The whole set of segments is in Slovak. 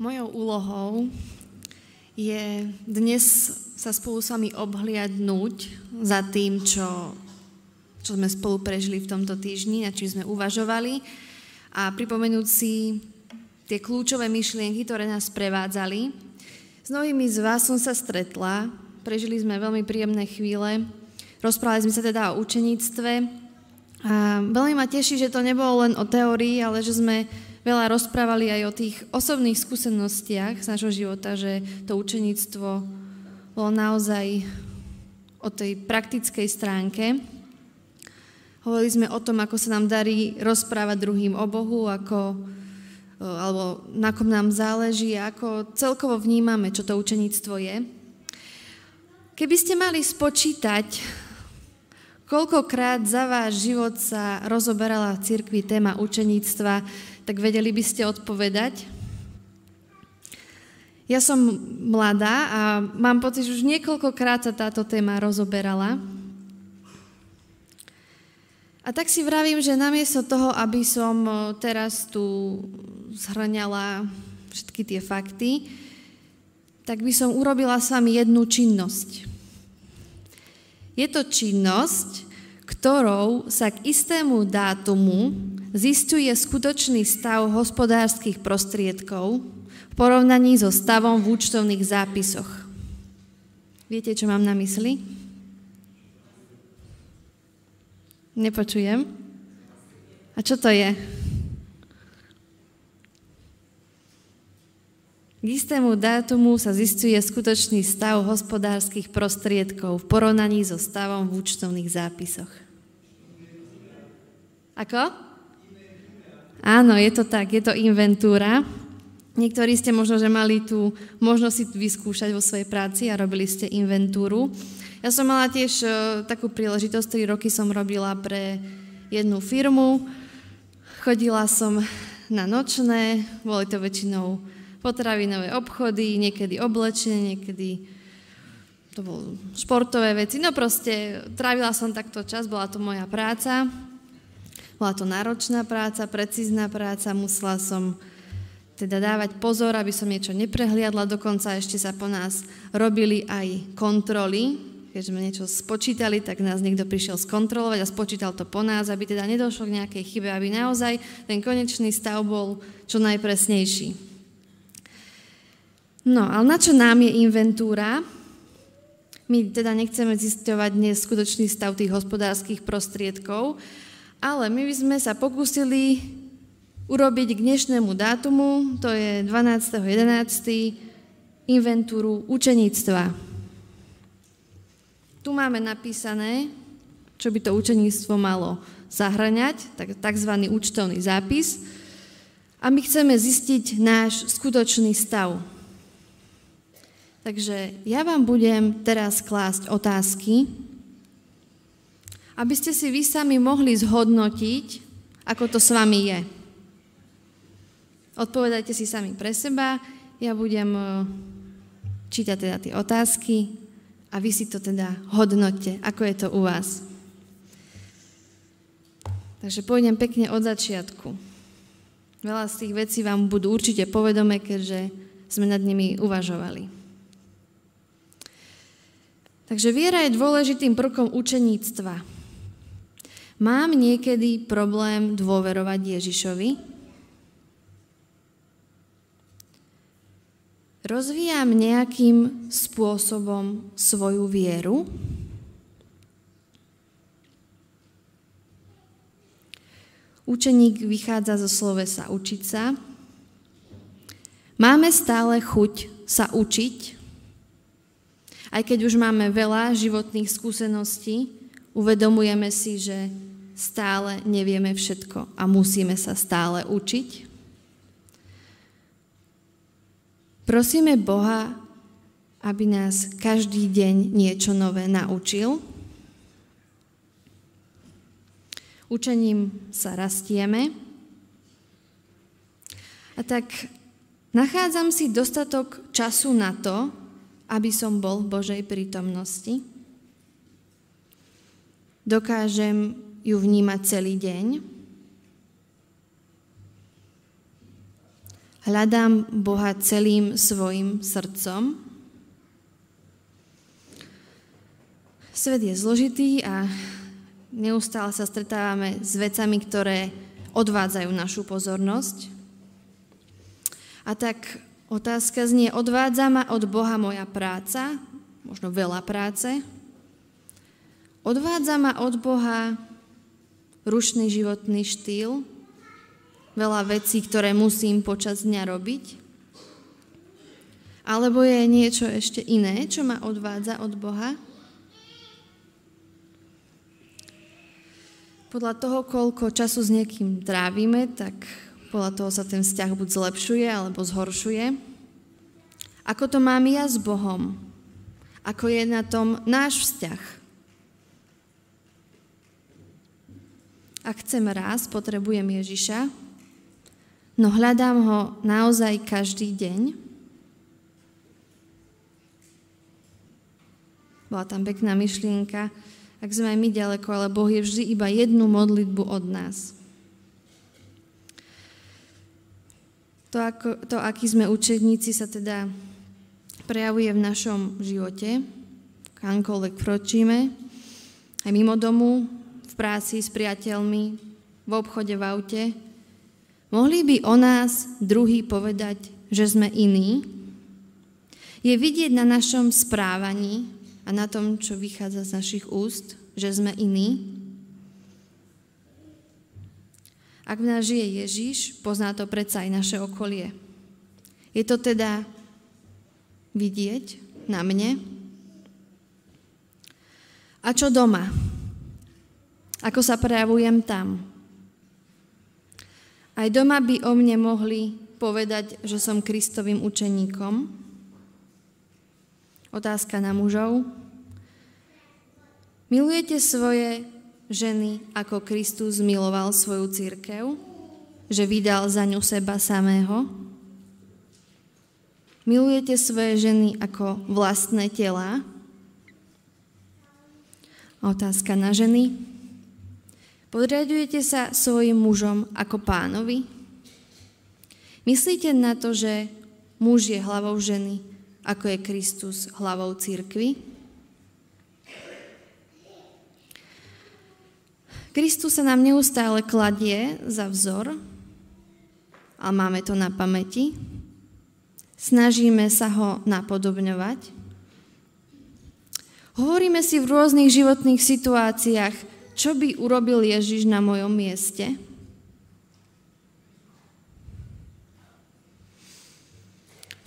Mojou úlohou je dnes sa spolu s vami obhliadnúť za tým, čo, čo sme spolu prežili v tomto týždni, na čím sme uvažovali a pripomenúť si tie kľúčové myšlienky, ktoré nás prevádzali. S mnohými z vás som sa stretla, prežili sme veľmi príjemné chvíle, rozprávali sme sa teda o učeníctve a veľmi ma teší, že to nebolo len o teórii, ale že sme veľa rozprávali aj o tých osobných skúsenostiach z nášho života, že to učeníctvo bolo naozaj o tej praktickej stránke. Hovorili sme o tom, ako sa nám darí rozprávať druhým o Bohu, ako, alebo na kom nám záleží, ako celkovo vnímame, čo to učeníctvo je. Keby ste mali spočítať, koľkokrát za váš život sa rozoberala v cirkvi téma učeníctva, tak vedeli by ste odpovedať? Ja som mladá a mám pocit, že už niekoľkokrát sa táto téma rozoberala. A tak si vravím, že namiesto toho, aby som teraz tu zhrňala všetky tie fakty, tak by som urobila s vami jednu činnosť. Je to činnosť, ktorou sa k istému dátumu zistuje skutočný stav hospodárskych prostriedkov v porovnaní so stavom v účtovných zápisoch. Viete, čo mám na mysli? Nepočujem. A čo to je? K istému dátumu sa zistuje skutočný stav hospodárskych prostriedkov v porovnaní so stavom v účtovných zápisoch. Ako? Áno, je to tak, je to inventúra. Niektorí ste možno, že mali tú možnosť si vyskúšať vo svojej práci a robili ste inventúru. Ja som mala tiež uh, takú príležitosť, 3 roky som robila pre jednu firmu. Chodila som na nočné, boli to väčšinou potravinové obchody, niekedy oblečenie, niekedy to bolo športové veci. No proste trávila som takto čas, bola to moja práca. Bola to náročná práca, precízna práca, musela som teda dávať pozor, aby som niečo neprehliadla, dokonca ešte sa po nás robili aj kontroly, keď sme niečo spočítali, tak nás niekto prišiel skontrolovať a spočítal to po nás, aby teda nedošlo k nejakej chybe, aby naozaj ten konečný stav bol čo najpresnejší. No, ale na čo nám je inventúra? My teda nechceme zistovať dnes skutočný stav tých hospodárskych prostriedkov, ale my by sme sa pokúsili urobiť k dnešnému dátumu, to je 12.11. inventúru učeníctva. Tu máme napísané, čo by to učeníctvo malo zahraňať, tak, tzv. účtovný zápis. A my chceme zistiť náš skutočný stav. Takže ja vám budem teraz klásť otázky, aby ste si vy sami mohli zhodnotiť, ako to s vami je. Odpovedajte si sami pre seba, ja budem e, čítať teda tie otázky a vy si to teda hodnotte, ako je to u vás. Takže pôjdem pekne od začiatku. Veľa z tých vecí vám budú určite povedome, keďže sme nad nimi uvažovali. Takže viera je dôležitým prvkom učeníctva. Mám niekedy problém dôverovať Ježišovi? Rozvíjam nejakým spôsobom svoju vieru? Učeník vychádza zo slovesa učiť sa. Máme stále chuť sa učiť, aj keď už máme veľa životných skúseností, uvedomujeme si, že stále nevieme všetko a musíme sa stále učiť? Prosíme Boha, aby nás každý deň niečo nové naučil. Učením sa rastieme. A tak nachádzam si dostatok času na to, aby som bol v Božej prítomnosti. Dokážem ju vnímať celý deň. Hľadám Boha celým svojim srdcom. Svet je zložitý a neustále sa stretávame s vecami, ktoré odvádzajú našu pozornosť. A tak otázka znie, odvádza ma od Boha moja práca, možno veľa práce, odvádza ma od Boha rušný životný štýl, veľa vecí, ktoré musím počas dňa robiť? Alebo je niečo ešte iné, čo ma odvádza od Boha? Podľa toho, koľko času s niekým trávime, tak podľa toho sa ten vzťah buď zlepšuje, alebo zhoršuje. Ako to mám ja s Bohom? Ako je na tom náš vzťah? Ak chcem raz, potrebujem Ježiša, no hľadám ho naozaj každý deň. Bola tam pekná myšlienka, ak sme aj my ďaleko, ale Boh je vždy iba jednu modlitbu od nás. To, ako, to aký sme učedníci, sa teda prejavuje v našom živote, kamkoľvek kročíme, aj mimo domu, práci s priateľmi, v obchode, v aute, Mohli by o nás druhý povedať, že sme iní? Je vidieť na našom správaní a na tom, čo vychádza z našich úst, že sme iní? Ak v nás žije Ježiš, pozná to predsa aj naše okolie. Je to teda vidieť na mne? A čo doma? Ako sa prejavujem tam? Aj doma by o mne mohli povedať, že som Kristovým učeníkom. Otázka na mužov. Milujete svoje ženy, ako Kristus miloval svoju církev, že vydal za ňu seba samého? Milujete svoje ženy ako vlastné tela? Otázka na ženy. Podriadujete sa svojim mužom ako pánovi? Myslíte na to, že muž je hlavou ženy, ako je Kristus hlavou církvy? Kristus sa nám neustále kladie za vzor a máme to na pamäti. Snažíme sa ho napodobňovať. Hovoríme si v rôznych životných situáciách, čo by urobil Ježiš na mojom mieste?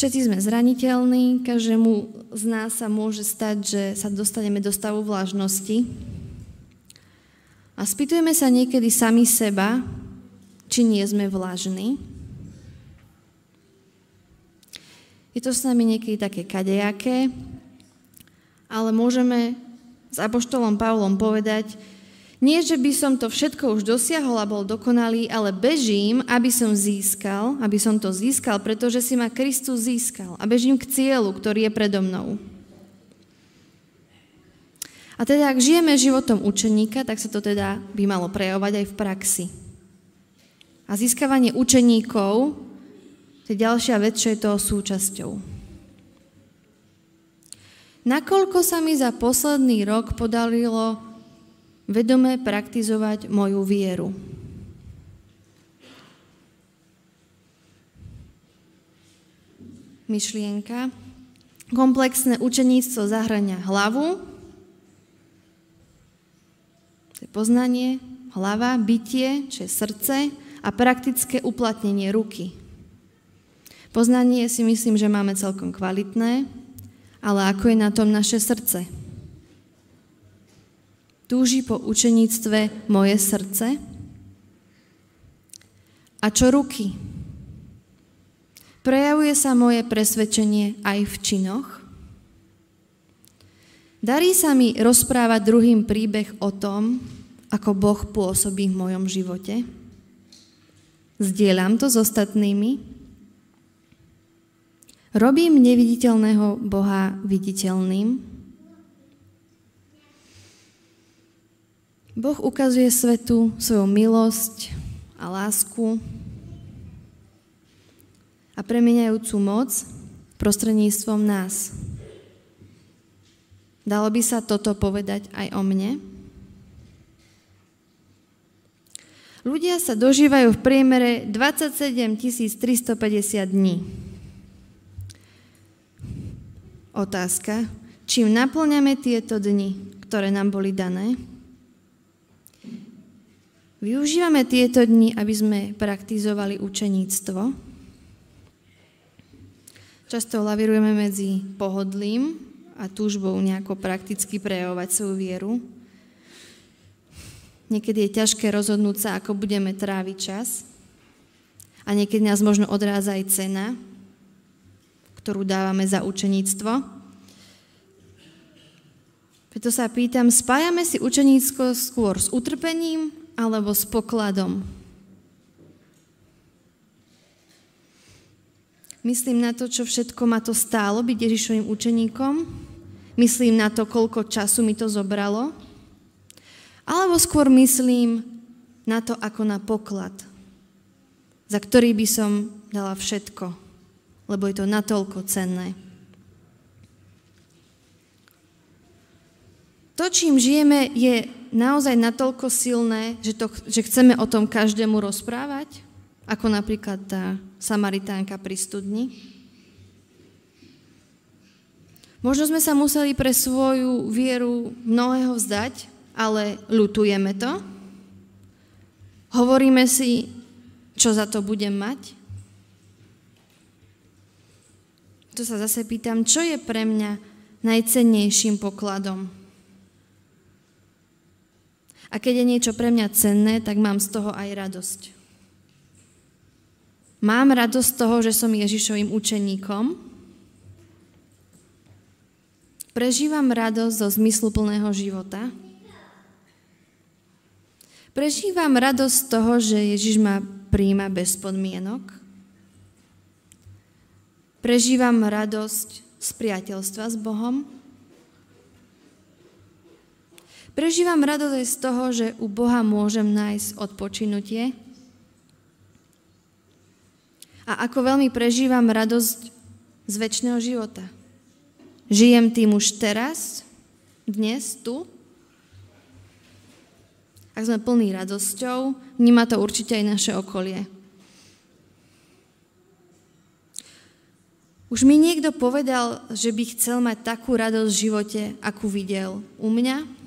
Všetci sme zraniteľní, každému z nás sa môže stať, že sa dostaneme do stavu vlažnosti. A spýtujeme sa niekedy sami seba, či nie sme vlažní. Je to s nami niekedy také kadejaké, ale môžeme s Apoštolom Pavlom povedať, nie, že by som to všetko už dosiahol a bol dokonalý, ale bežím, aby som získal, aby som to získal, pretože si ma Kristus získal. A bežím k cieľu, ktorý je predo mnou. A teda, ak žijeme životom učeníka, tak sa to teda by malo prejavovať aj v praxi. A získavanie učeníkov je ďalšia vec, čo je toho súčasťou. Nakoľko sa mi za posledný rok podarilo vedome praktizovať moju vieru. Myšlienka. Komplexné učeníctvo zahrania hlavu, to poznanie, hlava, bytie, čo srdce a praktické uplatnenie ruky. Poznanie si myslím, že máme celkom kvalitné, ale ako je na tom naše srdce? Túži po učeníctve moje srdce? A čo ruky? Prejavuje sa moje presvedčenie aj v činoch? Darí sa mi rozprávať druhým príbeh o tom, ako Boh pôsobí v mojom živote? Zdieľam to s ostatnými? Robím neviditeľného Boha viditeľným? Boh ukazuje svetu svoju milosť a lásku. a premeniajúcu moc prostredníctvom nás. Dalo by sa toto povedať aj o mne? Ľudia sa dožívajú v priemere 27 350 dní. Otázka, čím naplňame tieto dni, ktoré nám boli dané? Využívame tieto dni, aby sme praktizovali učeníctvo. Často lavírujeme medzi pohodlím a túžbou nejako prakticky prejavovať svoju vieru. Niekedy je ťažké rozhodnúť sa, ako budeme tráviť čas. A niekedy nás možno odráza aj cena, ktorú dávame za učeníctvo. Preto sa pýtam, spájame si učeníctvo skôr s utrpením alebo s pokladom? Myslím na to, čo všetko ma to stálo byť Ježišovým učeníkom, Myslím na to, koľko času mi to zobralo? Alebo skôr myslím na to ako na poklad, za ktorý by som dala všetko, lebo je to natoľko cenné. To, čím žijeme, je naozaj natoľko silné, že, to, že chceme o tom každému rozprávať, ako napríklad tá Samaritánka pri studni. Možno sme sa museli pre svoju vieru mnohého vzdať, ale ľutujeme to. Hovoríme si, čo za to budem mať. To sa zase pýtam, čo je pre mňa najcennejším pokladom. A keď je niečo pre mňa cenné, tak mám z toho aj radosť. Mám radosť z toho, že som Ježišovým učeníkom, Prežívam radosť zo zmysluplného života. Prežívam radosť z toho, že Ježiš ma príjma bez podmienok. Prežívam radosť z priateľstva s Bohom. Prežívam radosť z toho, že u Boha môžem nájsť odpočinutie. A ako veľmi prežívam radosť z väčšného života. Žijem tým už teraz, dnes, tu. Ak sme plní radosťou, vníma to určite aj naše okolie. Už mi niekto povedal, že by chcel mať takú radosť v živote, akú videl u mňa?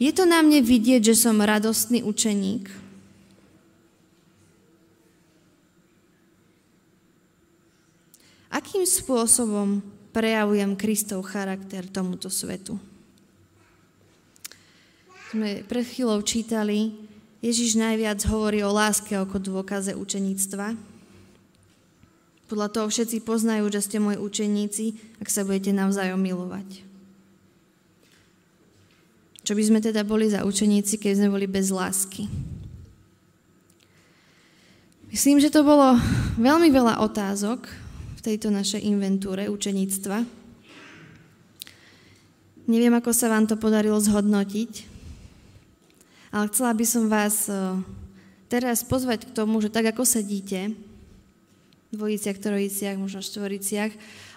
Je to na mne vidieť, že som radostný učeník, Akým spôsobom prejavujem Kristov charakter tomuto svetu? Sme pred chvíľou čítali, Ježiš najviac hovorí o láske ako dôkaze učeníctva. Podľa toho všetci poznajú, že ste moji učeníci, ak sa budete navzájom milovať. Čo by sme teda boli za učeníci, keď sme boli bez lásky? Myslím, že to bolo veľmi veľa otázok, v tejto našej inventúre učeníctva. Neviem, ako sa vám to podarilo zhodnotiť, ale chcela by som vás e, teraz pozvať k tomu, že tak ako sedíte, dvojiciach, trojiciach, možno štvoriciach,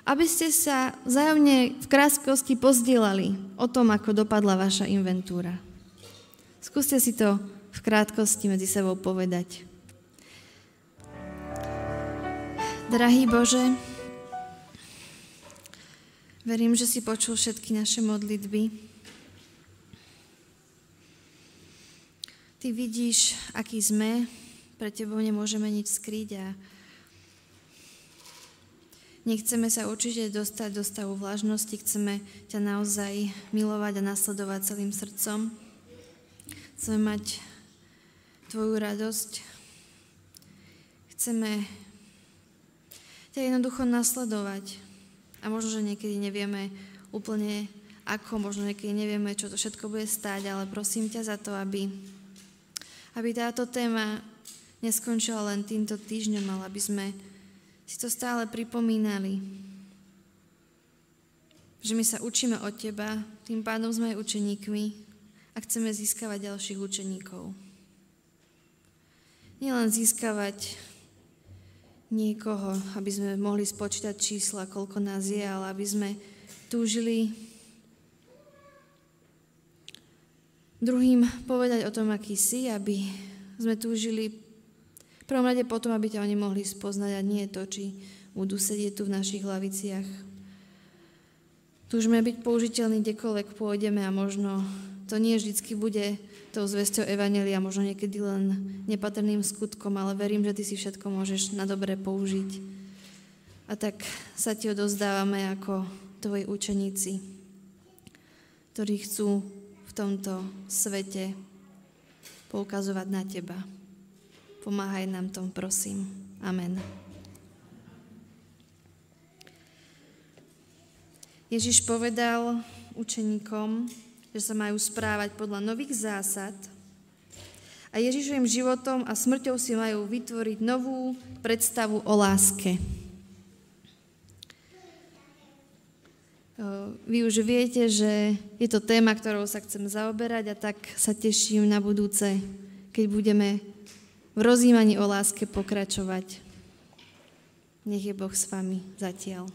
aby ste sa vzájomne v krátkosti pozdielali o tom, ako dopadla vaša inventúra. Skúste si to v krátkosti medzi sebou povedať. Drahý Bože, verím, že si počul všetky naše modlitby. Ty vidíš, aký sme, pre Tebou nemôžeme nič skryť a nechceme sa určite dostať do stavu vlažnosti, chceme ťa naozaj milovať a nasledovať celým srdcom. Chceme mať Tvoju radosť. Chceme ťa jednoducho nasledovať. A možno, že niekedy nevieme úplne ako, možno niekedy nevieme, čo to všetko bude stáť, ale prosím ťa za to, aby, aby táto téma neskončila len týmto týždňom, ale aby sme si to stále pripomínali. Že my sa učíme od teba, tým pádom sme aj učeníkmi a chceme získavať ďalších učeníkov. Nielen získavať niekoho, aby sme mohli spočítať čísla, koľko nás je, ale aby sme túžili druhým povedať o tom, aký si, aby sme túžili v prvom rade potom, aby ťa oni mohli spoznať a nie to, či budú sedieť tu v našich hlaviciach. Túžime byť použiteľní kdekoľvek pôjdeme a možno to nie vždycky bude tou zväzťou Evanelia, možno niekedy len nepatrným skutkom, ale verím, že Ty si všetko môžeš na dobre použiť. A tak sa Ti odozdávame ako Tvoji učeníci, ktorí chcú v tomto svete poukazovať na Teba. Pomáhaj nám tom, prosím. Amen. Ježiš povedal učeníkom, že sa majú správať podľa nových zásad a Ježišovým životom a smrťou si majú vytvoriť novú predstavu o láske. Vy už viete, že je to téma, ktorou sa chcem zaoberať a tak sa teším na budúce, keď budeme v rozjímaní o láske pokračovať. Nech je Boh s vami zatiaľ.